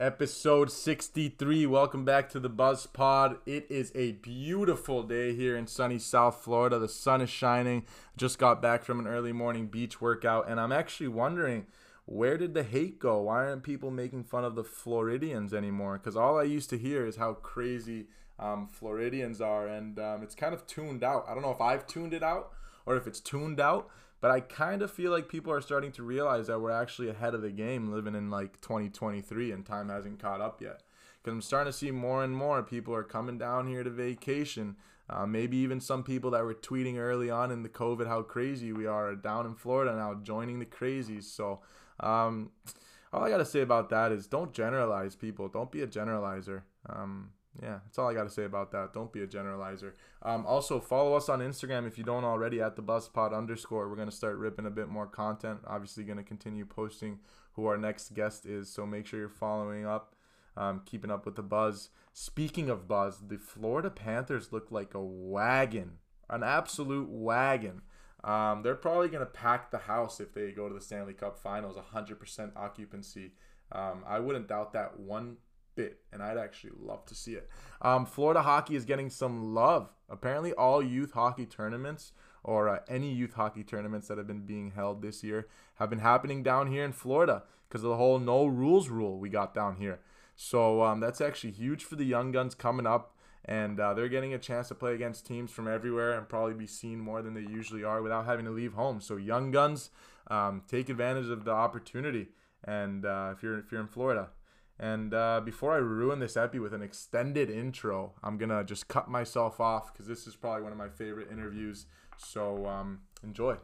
Episode 63. Welcome back to the Buzz Pod. It is a beautiful day here in sunny South Florida. The sun is shining. Just got back from an early morning beach workout, and I'm actually wondering where did the hate go? Why aren't people making fun of the Floridians anymore? Because all I used to hear is how crazy um, Floridians are, and um, it's kind of tuned out. I don't know if I've tuned it out or if it's tuned out, but I kind of feel like people are starting to realize that we're actually ahead of the game living in like 2023 and time hasn't caught up yet. Because I'm starting to see more and more people are coming down here to vacation. Uh, maybe even some people that were tweeting early on in the COVID how crazy we are down in Florida now joining the crazies. So, um, all I got to say about that is don't generalize people. Don't be a generalizer. Um, yeah, that's all I got to say about that. Don't be a generalizer. Um, also, follow us on Instagram if you don't already at the buzzpod underscore. We're going to start ripping a bit more content. Obviously, going to continue posting who our next guest is. So make sure you're following up, um, keeping up with the buzz. Speaking of buzz, the Florida Panthers look like a wagon, an absolute wagon. Um, they're probably going to pack the house if they go to the Stanley Cup Finals, 100% occupancy. Um, I wouldn't doubt that one bit, and I'd actually love to see it. Um, Florida hockey is getting some love. Apparently, all youth hockey tournaments or uh, any youth hockey tournaments that have been being held this year have been happening down here in Florida because of the whole no rules rule we got down here. So um, that's actually huge for the young guns coming up. And uh, they're getting a chance to play against teams from everywhere and probably be seen more than they usually are without having to leave home. So young guns, um, take advantage of the opportunity. And uh, if you're if you're in Florida, and uh, before I ruin this epi with an extended intro, I'm gonna just cut myself off because this is probably one of my favorite interviews. So um, enjoy.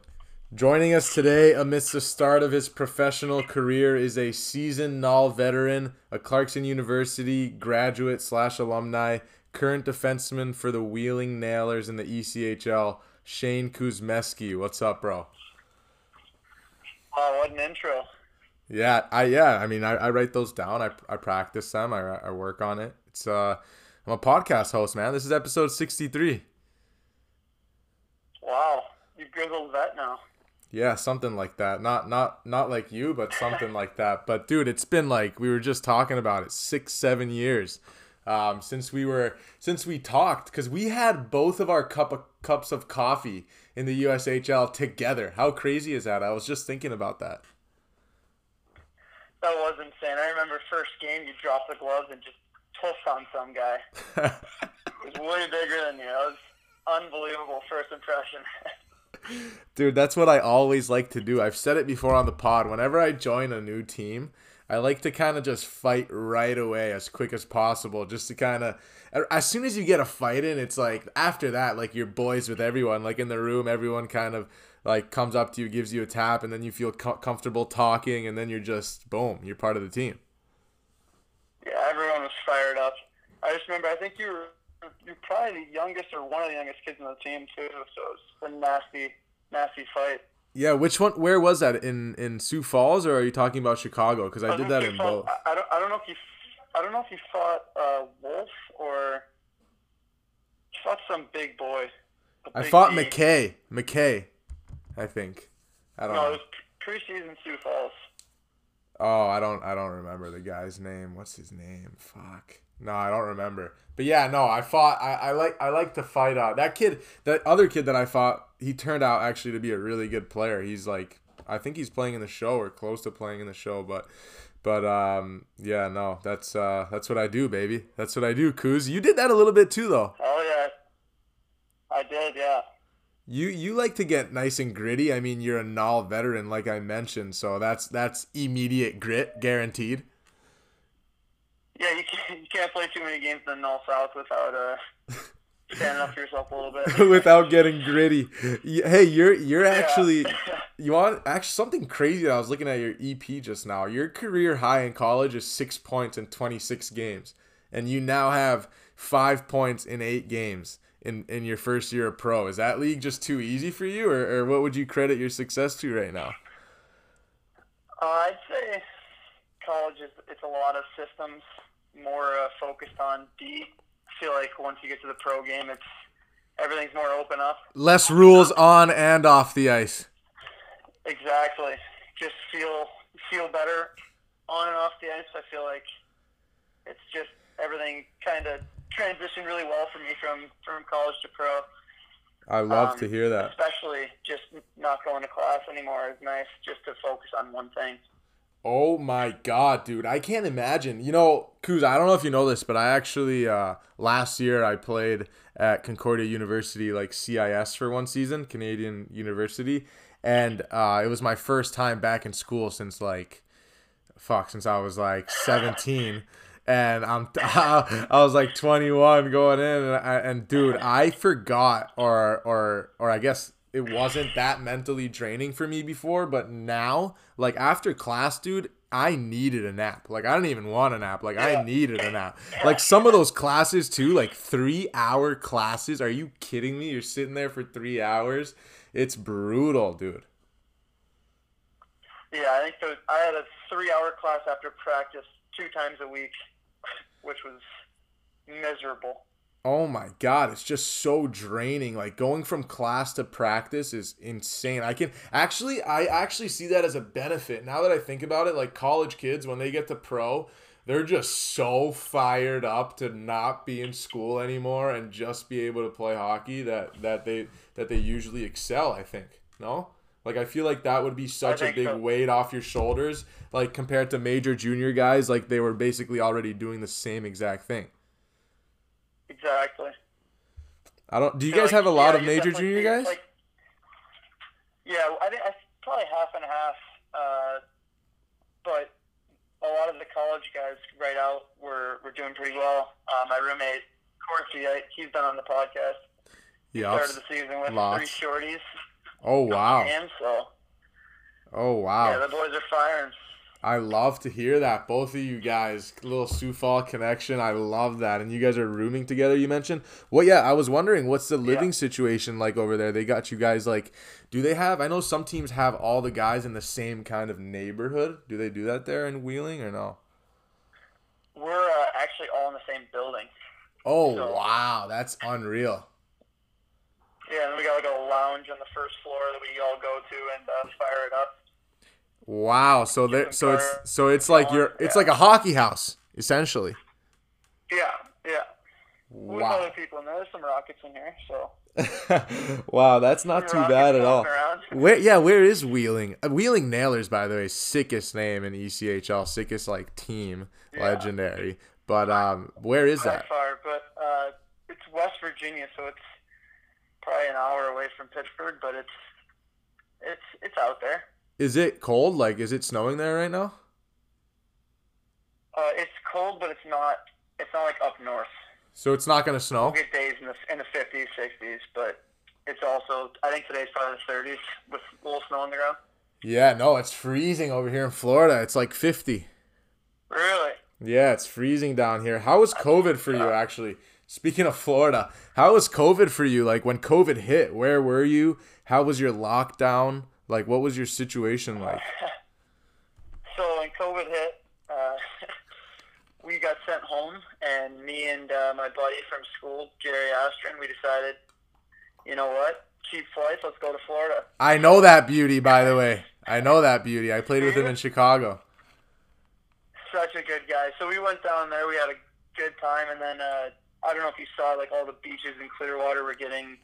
Joining us today amidst the start of his professional career is a seasoned Null veteran, a Clarkson University graduate slash alumni, current defenseman for the Wheeling Nailers in the ECHL, Shane Kuzmeski. What's up, bro? Oh, what an intro. Yeah, I yeah, I mean, I, I write those down. I, I practice them. I, I work on it. It's uh, I'm a podcast host, man. This is episode 63. Wow, you grizzled vet now. Yeah, something like that. Not not not like you, but something like that. But dude, it's been like we were just talking about it, six seven years um, since we were since we talked because we had both of our cup of cups of coffee in the USHL together. How crazy is that? I was just thinking about that. That was insane. I remember first game you dropped the gloves and just tossed on some guy. it was way bigger than you. That was unbelievable first impression. Dude, that's what I always like to do. I've said it before on the pod. Whenever I join a new team, I like to kind of just fight right away as quick as possible, just to kind of. As soon as you get a fight in, it's like after that, like you're boys with everyone. Like in the room, everyone kind of like comes up to you, gives you a tap, and then you feel co- comfortable talking, and then you're just boom, you're part of the team. Yeah, everyone was fired up. I just remember, I think you were you're probably the youngest or one of the youngest kids on the team too, so it's a nasty, nasty fight. Yeah, which one? Where was that in in Sioux Falls, or are you talking about Chicago? Because I, I did that in fought, both. I don't, I don't know if you, I don't know if you fought uh, Wolf or fought some big boy. I fought D. McKay. McKay. I think. I don't. No, know. it was preseason Sioux Falls. Oh, I don't. I don't remember the guy's name. What's his name? Fuck. No, I don't remember. But yeah, no, I fought. I, I like. I like to fight. Uh, that kid, that other kid that I fought, he turned out actually to be a really good player. He's like, I think he's playing in the show or close to playing in the show. But, but um, yeah, no, that's uh, that's what I do, baby. That's what I do, Kuz. You did that a little bit too, though. Oh yeah, I did. Yeah. You you like to get nice and gritty. I mean, you're a Null veteran, like I mentioned, so that's that's immediate grit guaranteed. Yeah, you can't you can't play too many games in the Null South without uh standing up for yourself a little bit. without getting gritty. Hey, you're you're actually you want actually something crazy. I was looking at your EP just now. Your career high in college is six points in 26 games, and you now have five points in eight games in, in your first year of pro. Is that league just too easy for you, or, or what would you credit your success to right now? Uh, I'd say college is it's a lot of systems, more uh, focused on D. I feel like once you get to the pro game, it's everything's more open up. Less rules on and off the ice. Exactly. Just feel feel better on and off the ice. I feel like it's just everything kind of transitioned really well for me from from college to pro. I love Um, to hear that. Especially just not going to class anymore is nice, just to focus on one thing. Oh my god, dude. I can't imagine. You know, Kuz, I don't know if you know this, but I actually uh last year I played at Concordia University like CIS for one season, Canadian University, and uh it was my first time back in school since like fuck, since I was like 17. And I'm, I was like 21 going in, and, I, and dude, I forgot, or, or, or I guess it wasn't that mentally draining for me before, but now, like after class, dude, I needed a nap. Like I didn't even want a nap. Like I needed a nap. Like some of those classes too, like three hour classes. Are you kidding me? You're sitting there for three hours. It's brutal, dude. Yeah, I think I had a three-hour class after practice two times a week, which was miserable. Oh my god, it's just so draining. Like going from class to practice is insane. I can actually I actually see that as a benefit. Now that I think about it, like college kids when they get to pro, they're just so fired up to not be in school anymore and just be able to play hockey that that they that they usually excel, I think. No? Like I feel like that would be such a big so. weight off your shoulders like compared to major junior guys like they were basically already doing the same exact thing. Exactly. I don't. Do you So, guys like, have a lot yeah, of major junior guys? Like, yeah, I think I probably half and half. Uh, but a lot of the college guys right out were, were doing pretty well. Uh, my roommate Corsi, I, he's been on the podcast. yeah. Started the season with Lots. three shorties. Oh wow. And so Oh wow! yeah, the boys are firing. I love to hear that. Both of you guys, little Sioux Fall connection. I love that. And you guys are rooming together. You mentioned. Well, yeah. I was wondering what's the living situation like over there. They got you guys like. Do they have? I know some teams have all the guys in the same kind of neighborhood. Do they do that there in Wheeling or no? We're uh, actually all in the same building. Oh So- wow, that's unreal. Yeah, and we got like a lounge on the first floor that we all go to and uh, fire it up. Wow. So there. So it's so it's like you're. It's like a hockey house essentially. Yeah, yeah. With Wow. other people in there, there's some rockets in here, so. wow, that's not too bad at all. around. Where yeah, where is Wheeling? Uh, Wheeling Nailers, by the way, sickest name in ECHL, sickest like team, Yeah. legendary. But um, where is By that? far, but uh, it's West Virginia, so it's probably an hour away from Pittsburgh, but it's it's it's out there. Is it cold? Like, is it snowing there right now? Uh, it's cold, but it's not it's not like up north. So it's not gonna snow. We'll get days in the in the 50s, 60s, but it's also I think today's probably the 30s with a little snow on the ground. Yeah, no, it's freezing over here in Florida. It's like fifty. Really? Yeah, it's freezing down here. How was COVID for you actually? Speaking of Florida, how was COVID for you? Like when COVID hit, where were you? How was your lockdown? Like what was your situation like? So when COVID hit, uh, we got sent home, and me and uh, my buddy from school, Jerry Astron, we decided, you know what, cheap flights, let's go to Florida. I know that beauty, by the way. I know that beauty. I played with him in Chicago. Such a good guy. So we went down there, we had a good time, and then uh, I don't know if you saw, like all the beaches in Clearwater were getting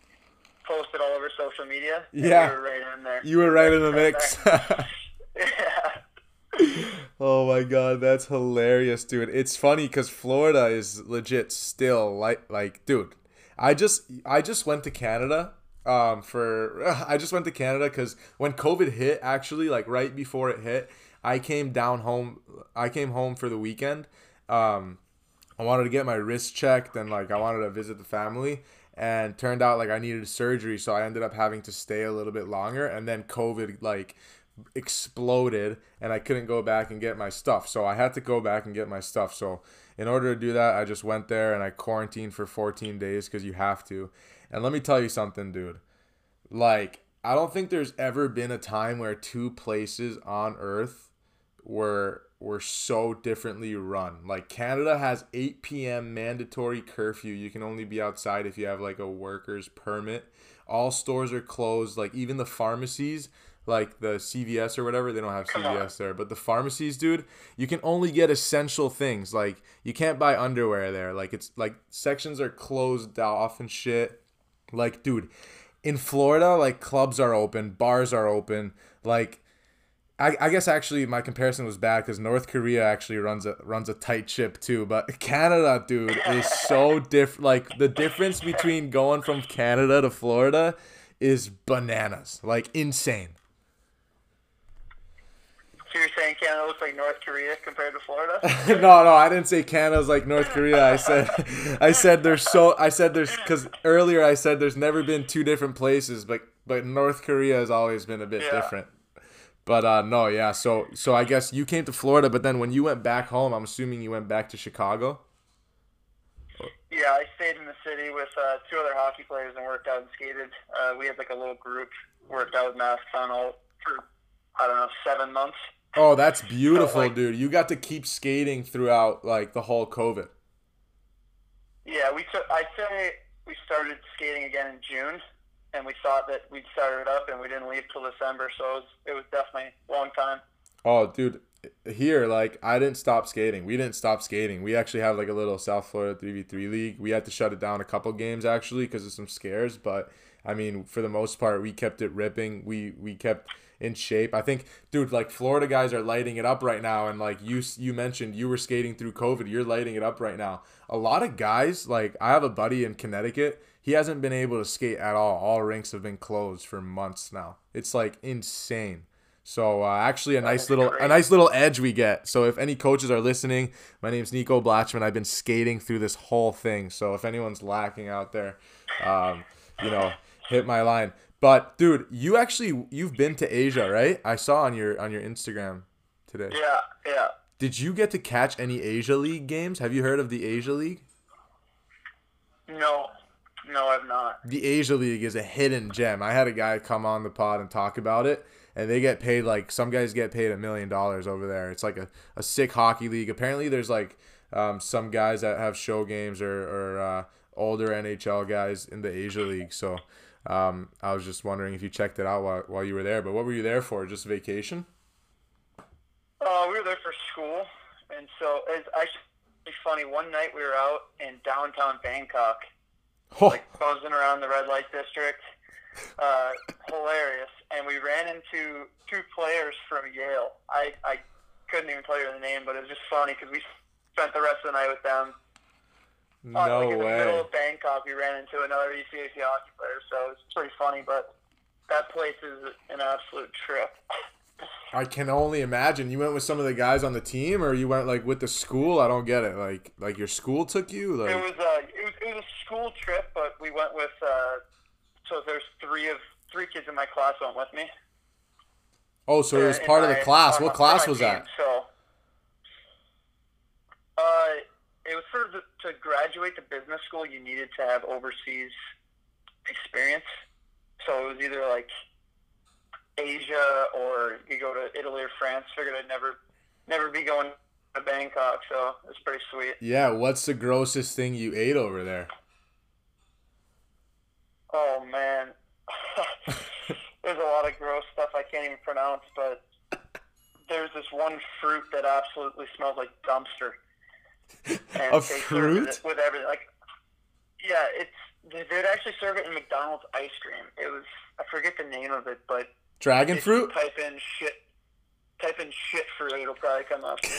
posted all over social media. Yeah. we were right in there. You were right in the mix. yeah. oh my god, that's hilarious, dude. It's funny cuz Florida is legit still like like dude. I just I just went to Canada um for I just went to Canada cuz when COVID hit actually like right before it hit, I came down home I came home for the weekend. Um I wanted to get my wrist checked and like I wanted to visit the family and turned out like I needed surgery so I ended up having to stay a little bit longer and then COVID like exploded and I couldn't go back and get my stuff. So I had to go back and get my stuff. So in order to do that, I just went there and I quarantined for 14 days cuz you have to. And let me tell you something, dude. Like I don't think there's ever been a time where two places on earth were were so differently run. Like Canada has 8 p.m. mandatory curfew. You can only be outside if you have like a worker's permit. All stores are closed. Like even the pharmacies, like the CVS or whatever. They don't have CVS there, but the pharmacies, dude, you can only get essential things. Like you can't buy underwear there. Like it's like sections are closed off and shit. Like, dude, in Florida, like clubs are open, bars are open. Like, I, I guess actually my comparison was bad because North Korea actually runs a runs a tight ship too, but Canada, dude, is so different. Like the difference between going from Canada to Florida is bananas, like insane. So you're saying Canada looks like North Korea compared to Florida? no, no, I didn't say Canada's like North Korea. I said, I said there's so. I said there's because earlier I said there's never been two different places, but but North Korea has always been a bit Yeah. different. But uh, no, yeah. So so I guess you came to Florida, but then when you went back home, I'm assuming you went back to Chicago. Yeah, I stayed in the city with uh, two other hockey players and worked out and skated. Uh, we had like a little group, worked out with masks on all for I don't know seven months. Oh, that's beautiful, like- dude. You got to keep skating throughout like the whole COVID. Yeah, we took. I'd say we started skating again in June, and we thought that we'd started up, and we didn't leave till December. So it was it was definitely a long time. Oh, dude, here like I didn't stop skating. We didn't stop skating. We actually have like a little South Florida three v three league. We had to shut it down a couple games actually because of some scares, but I mean for the most part we kept it ripping. We we kept in shape. I think, dude, like Florida guys are lighting it up right now, and like you you mentioned you were skating through COVID. You're lighting it up right now. A lot of guys like I have a buddy in Connecticut. He hasn't been able to skate at all. All rinks have been closed for months now. It's like insane. So uh, actually, a nice little a nice little edge we get. So if any coaches are listening, my name's Nico Blatchman. I've been skating through this whole thing. So if anyone's lacking out there, um, you know, hit my line. But dude, you actually you've been to Asia, right? I saw on your on your Instagram today. Yeah, yeah. Did you get to catch any Asia League games? Have you heard of the Asia League? No, no, I've not. the Asia League is a hidden gem. I had a guy come on the pod and talk about it, and they get paid like some guys get paid a million dollars over there. It's like a, a sick hockey league. Apparently, there's like um, some guys that have show games or, or uh, older NHL guys in the Asia League. So um, I was just wondering if you checked it out while, while you were there. But what were you there for? Just vacation? Uh, we were there for school, and so it's actually funny. One night we were out in downtown Bangkok, Oh, like buzzing around the red light district. Uh, hilarious. And we ran into two players from Yale. I, I couldn't even tell you the name, but it was just funny because we spent the rest of the night with them. Uh, like no in the middle of Bangkok, we ran into another ECAC hockey player, so it's pretty funny. But that place is an absolute trip. I can only imagine. You went with some of the guys on the team, or you went like with the school. I don't get it. Like like your school took you. Like It was a it was it was a school trip, but we went with uh, so there's three of three kids in my class went with me. oh, so it was Uh, part of the my- class. What class was team, that? So, uh, it was sort of the, to graduate the business school, you needed to have overseas experience. So it was either like Asia or you go to Italy or France. Figured I'd never never be going to Bangkok, so it's pretty sweet. Yeah, what's the grossest thing you ate over there? Oh man, there's a lot of gross stuff I can't even pronounce, but there's this one fruit that absolutely smells like dumpster. And A fruit? it with everything. Like, yeah, it's they'd actually serve it in McDonald's ice cream. It was I forget the name of it, but Dragon if fruit? type in shit, type in shit fruit, it'll probably come up.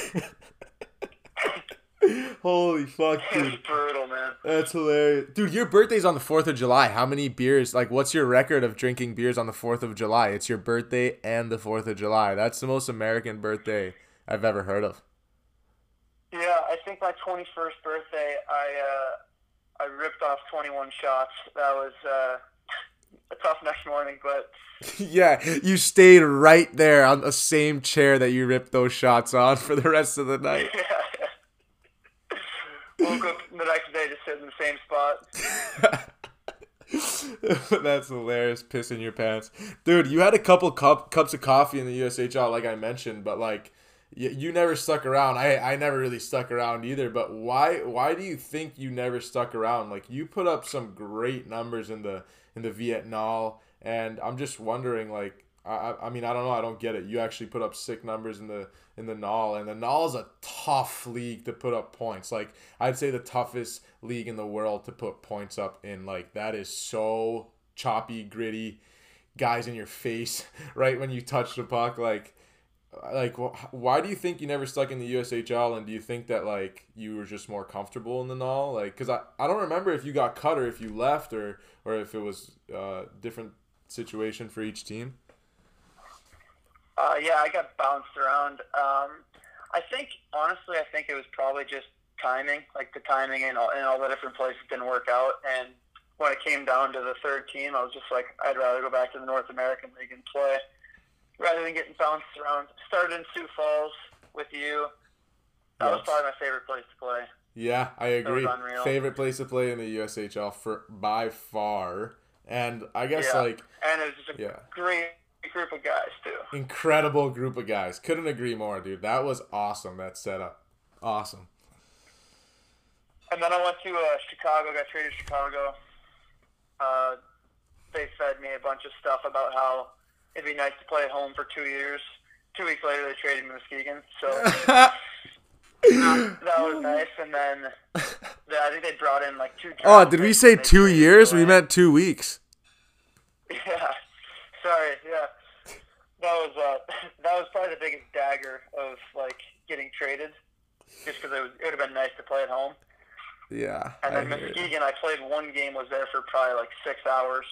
Holy fuck, dude. brutal, man. That's hilarious. Dude, your birthday's on the 4th of July. How many beers? Like, what's your record of drinking beers on the 4th of July? It's your birthday and the 4th of July. That's the most American birthday I've ever heard of. Yeah, I think my 21st birthday, I uh, I ripped off 21 shots. That was uh, tough next morning, but yeah, you stayed right there on the same chair that you ripped those shots on for the rest of the night. yeah. Woke up the next day just sitting in the same spot. That's hilarious, pissing your pants, dude. You had a couple cup cups of coffee in the USHL, like I mentioned, but like you, you never stuck around. I I never really stuck around either. But why why do you think you never stuck around? Like you put up some great numbers in the in the Vietnam, and I'm just wondering like I, I mean I don't know I don't get it. You actually put up sick numbers in the in the NAHL, and the NAHL is a tough league to put up points. Like I'd say the toughest league in the world to put points up in. Like that is so choppy, gritty, guys in your face right when you touch the puck. Like like why do you think you never stuck in the USHL and do you think that like you were just more comfortable in the NAHL like cuz I, I don't remember if you got cut or if you left or or if it was a uh, different situation for each team. Uh, yeah I got bounced around. Um, I think honestly I think it was probably just timing like the timing and all, and all the different places didn't work out. And when it came down to the third team I was just like I'd rather go back to the North American League and play rather than getting bounced around. Started in Sioux Falls with you. That yes. was probably my favorite place to play. Yeah, I agree. Favorite place to play in the USHL for by far. And I guess yeah. like and it was just a yeah. great group of guys too. Incredible group of guys. Couldn't agree more, dude. That was awesome. That setup. Awesome. And then I went to uh, Chicago. Got traded to Chicago. Uh, they fed me a bunch of stuff about how it'd be nice to play at home for two years. Two weeks later, they traded Muskegon, so that was nice. And then I think they brought in like two. Oh, did we say two years? We meant two weeks. Yeah, sorry. Yeah, that was uh, that was probably the biggest dagger of like getting traded, just because it, it would have been nice to play at home. Yeah. And then I Muskegon, I played one game, was there for probably like six hours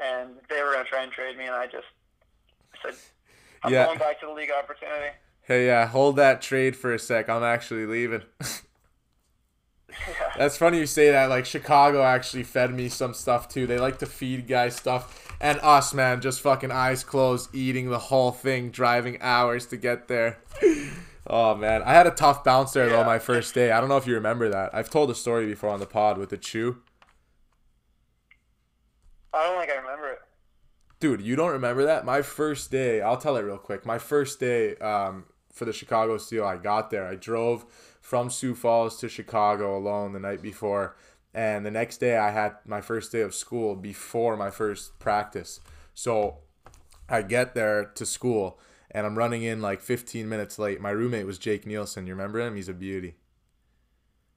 and they were going to try and trade me, and I just said, I'm yeah. going back to the league opportunity. Hey, yeah, hold that trade for a sec. I'm actually leaving. yeah. That's funny you say that. Like Chicago actually fed me some stuff too. They like to feed guys stuff, and us, man, just fucking eyes closed, eating the whole thing, driving hours to get there. Oh man, I had a tough bounce there yeah. though my first day. I don't know if you remember that. I've told a story before on the pod with the chew. I don't think I remember. Dude, you don't remember that? My first day, I'll tell it real quick. My first day um, for the Chicago Steel, I got there. I drove from Sioux Falls to Chicago alone the night before. And the next day, I had my first day of school before my first practice. So I get there to school and I'm running in like 15 minutes late. My roommate was Jake Nielsen. You remember him? He's a beauty.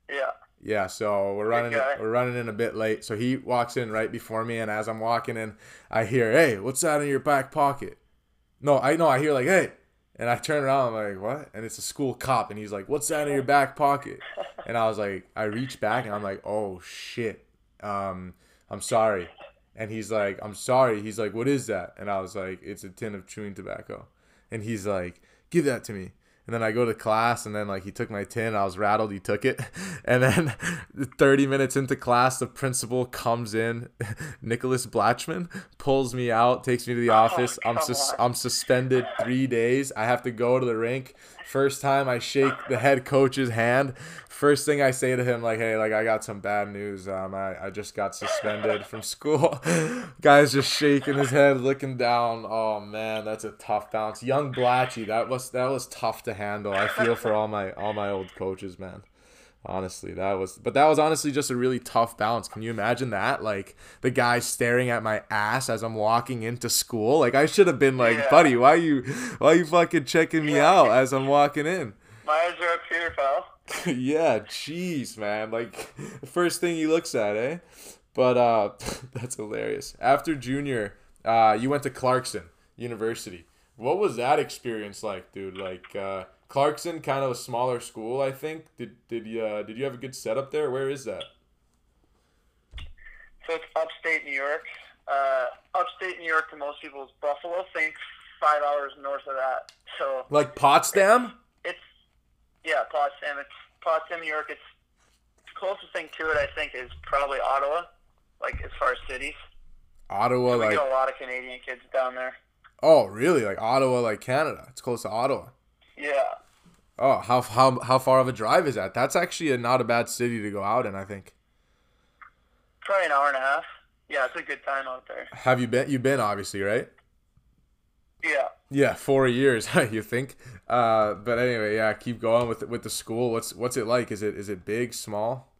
Yeah. Yeah, so we're running we're running in a bit late. So he walks in right before me, and as I'm walking in, I hear, "Hey, what's that in your back pocket?" No, I know. I hear like, "Hey," and I turn around. I'm like, "What?" And it's a school cop, and he's like, "What's that in your back pocket?" And I was like, I reach back, and I'm like, "Oh shit, um, I'm sorry." And he's like, "I'm sorry." He's like, "What is that?" And I was like, "It's a tin of chewing tobacco." And he's like, "Give that to me." And then I go to class, and then like he took my tin. I was rattled. He took it, and then 30 minutes into class, the principal comes in. Nicholas Blatchman pulls me out, takes me to the oh, office. I'm sus- I'm suspended three days. I have to go to the rink. First time I shake the head coach's hand first thing I say to him, like, hey, like I got some bad news. Um, I, I just got suspended from school. Guy's just shaking his head, looking down. Oh man, that's a tough bounce. Young Blatchy, that was that was tough to handle. I feel for all my all my old coaches, man. Honestly, that was, but that was honestly just a really tough bounce. Can you imagine that? Like the guy staring at my ass as I'm walking into school. Like I should have been like, yeah. buddy, why you, why you fucking checking me yeah. out as I'm walking in? My eyes are up here, pal. Yeah, jeez, man. Like the first thing he looks at, eh? But uh that's hilarious. After junior, uh you went to Clarkson University. What was that experience like, dude? Like uh Clarkson kind of a smaller school, I think. Did did you uh, did you have a good setup there? Where is that? So it's upstate New York. Uh, upstate New York to most people is Buffalo. Think five hours north of that. So like Potsdam. It's yeah, Potsdam. It's Potsdam, New York. It's the closest thing to it, I think, is probably Ottawa. Like as far as cities. Ottawa, we like get a lot of Canadian kids down there. Oh, really? Like Ottawa, like Canada. It's close to Ottawa. Yeah. Oh, how how how far of a drive is that? That's actually a, not a bad city to go out in. I think. Probably an hour and a half. Yeah, it's a good time out there. Have you been? You've been, obviously, right? Yeah. Yeah, four years. you think? Uh, but anyway, yeah, keep going with with the school. What's what's it like? Is it is it big, small?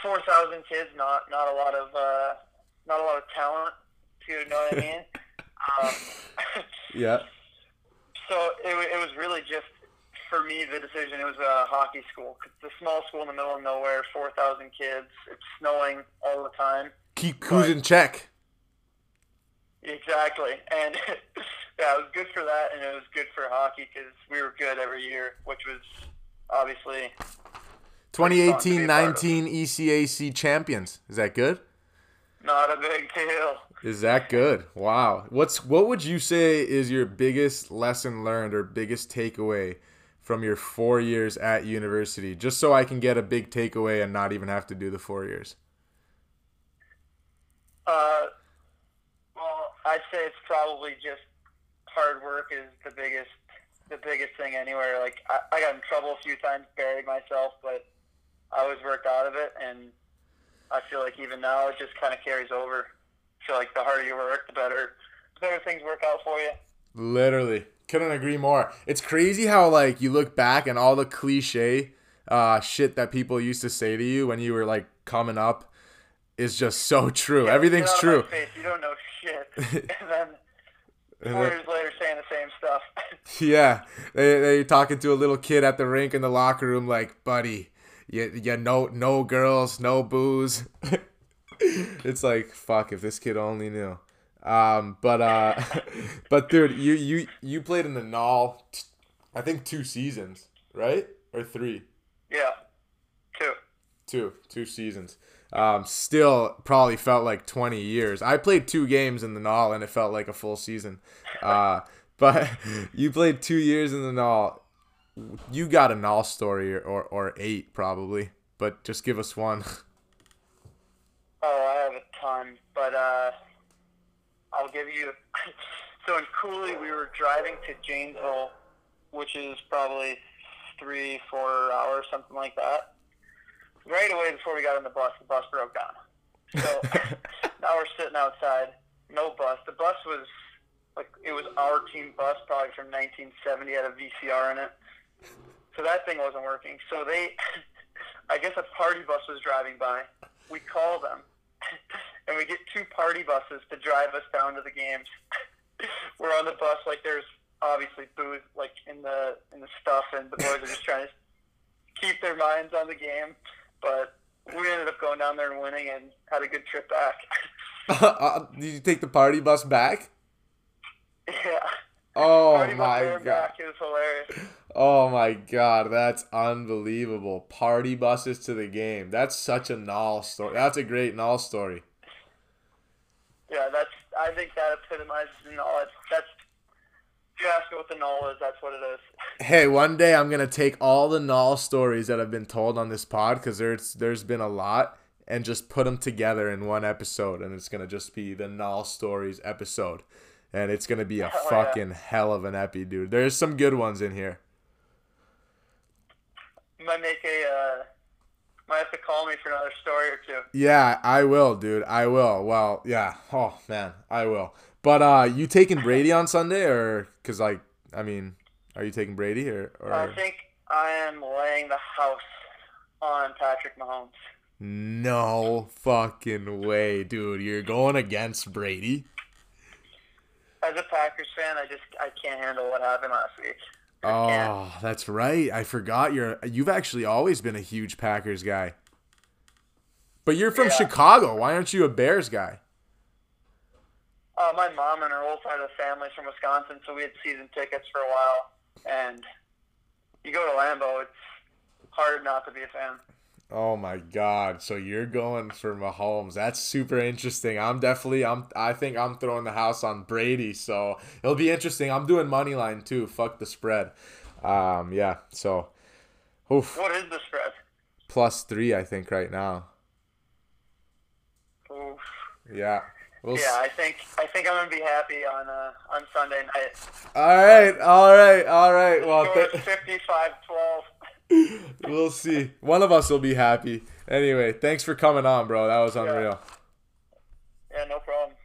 Four thousand kids. Not not a lot of uh, not a lot of talent. You know what I mean? um, Yeah. so it, it was really just for me the decision. It was a hockey school. A small school in the middle of nowhere, four thousand kids. It's snowing all the time. Keep who's in check. Exactly, and yeah, it was good for that, and it was good for hockey because we were good every year, which was obviously 2018-19 ECAC champions. Is that good? not a big deal. Is that good? Wow. What's what would you say is your biggest lesson learned or biggest takeaway from your 4 years at university? Just so I can get a big takeaway and not even have to do the 4 years. Uh, I'd say it's probably just hard work is the biggest the biggest thing anywhere. Like I, I got in trouble a few times, buried myself, but I always worked out of it, and I feel like even now it just kind of carries over. I feel like the harder you work, the better the better things work out for you. Literally. Couldn't agree more. It's crazy how like you look back and all the cliche uh shit that people used to say to you when you were like coming up is just so true. Yeah, Everything's true. Of my face. You don't know shit, and then And four then- years later saying the same stuff. Yeah, they they're talking to a little kid at the rink in the locker room, like, buddy, you you no no girls, no booze. it's like fuck if this kid only knew. Um, but uh, but dude, you you you played in the t- I think two seasons, right or three, yeah, two. two two seasons. Um, still probably felt like 20 years. I played two games in the Null and it felt like a full season. Uh, but you played two years in the Null. You got a Null story or, or, or eight probably, but just give us one. Oh, I have a ton, but uh, I'll give you. So in Coulee, we were driving to Janesville, which is probably three, four hours, something like that. Right away before we got on the bus, the bus broke down. So now we're sitting outside, no bus. The bus was like it was our team bus, probably from 1970, had a VCR in it. So that thing wasn't working. So they, I guess a party bus was driving by. We call them, and we get two party buses to drive us down to the games. We're on the bus like there's obviously booze like in the in the stuff, and the boys are just trying to keep their minds on the game. But we ended up going down there and winning, and had a good trip back. Uh, Did you take the party bus back? yeah. Oh Party my god. back. It was hilarious. Oh my god, that's unbelievable. Party buses to the game. That's such a Null story. That's a great Null story. Yeah, that's. I think that epitomizes null. That's. If you ask me what the null is, that's what it is. Hey, one day I'm gonna take all the Null stories that have been told on this pod because there's there's been a lot and just put them together in one episode, and it's gonna just be the Null stories episode, and it's gonna be a Oh, yeah. fucking hell of an epi, dude. There's some good ones in here. Might make a. Uh, might have to call me for another story or two. Yeah, I will, dude. I will. Well, yeah. Oh man, I will. But uh, you taking Brady on Sunday, or because like, I mean, are you taking Brady or? or... I think I am laying the house on Patrick Mahomes. No fucking way, dude. You're going against Brady. As a Packers fan, I just I can't handle what happened last week. Oh, that's right. I forgot you're you've actually always been a huge Packers guy. But you're from Yeah. Chicago. Why aren't you a Bears guy? Uh, my mom and her whole side of the family's from Wisconsin, so we had season tickets for a while. And you go to Lambeau, it's hard not to be a fan. Oh my god. So you're going for Mahomes. That's super interesting. I'm definitely I'm I think I'm throwing the house on Brady, so it'll be interesting. I'm doing money line too. Fuck the spread. Um yeah. So oof, What is the spread? plus 3 I think right now. Oof. Yeah. We'll Yeah, I think I think I'm gonna be happy on uh, on Sunday night. All right. All right. All right. Well, th- 55-12. we'll see. One of us will be happy. Anyway, thanks for coming on, bro. That was unreal. Yeah, no problem.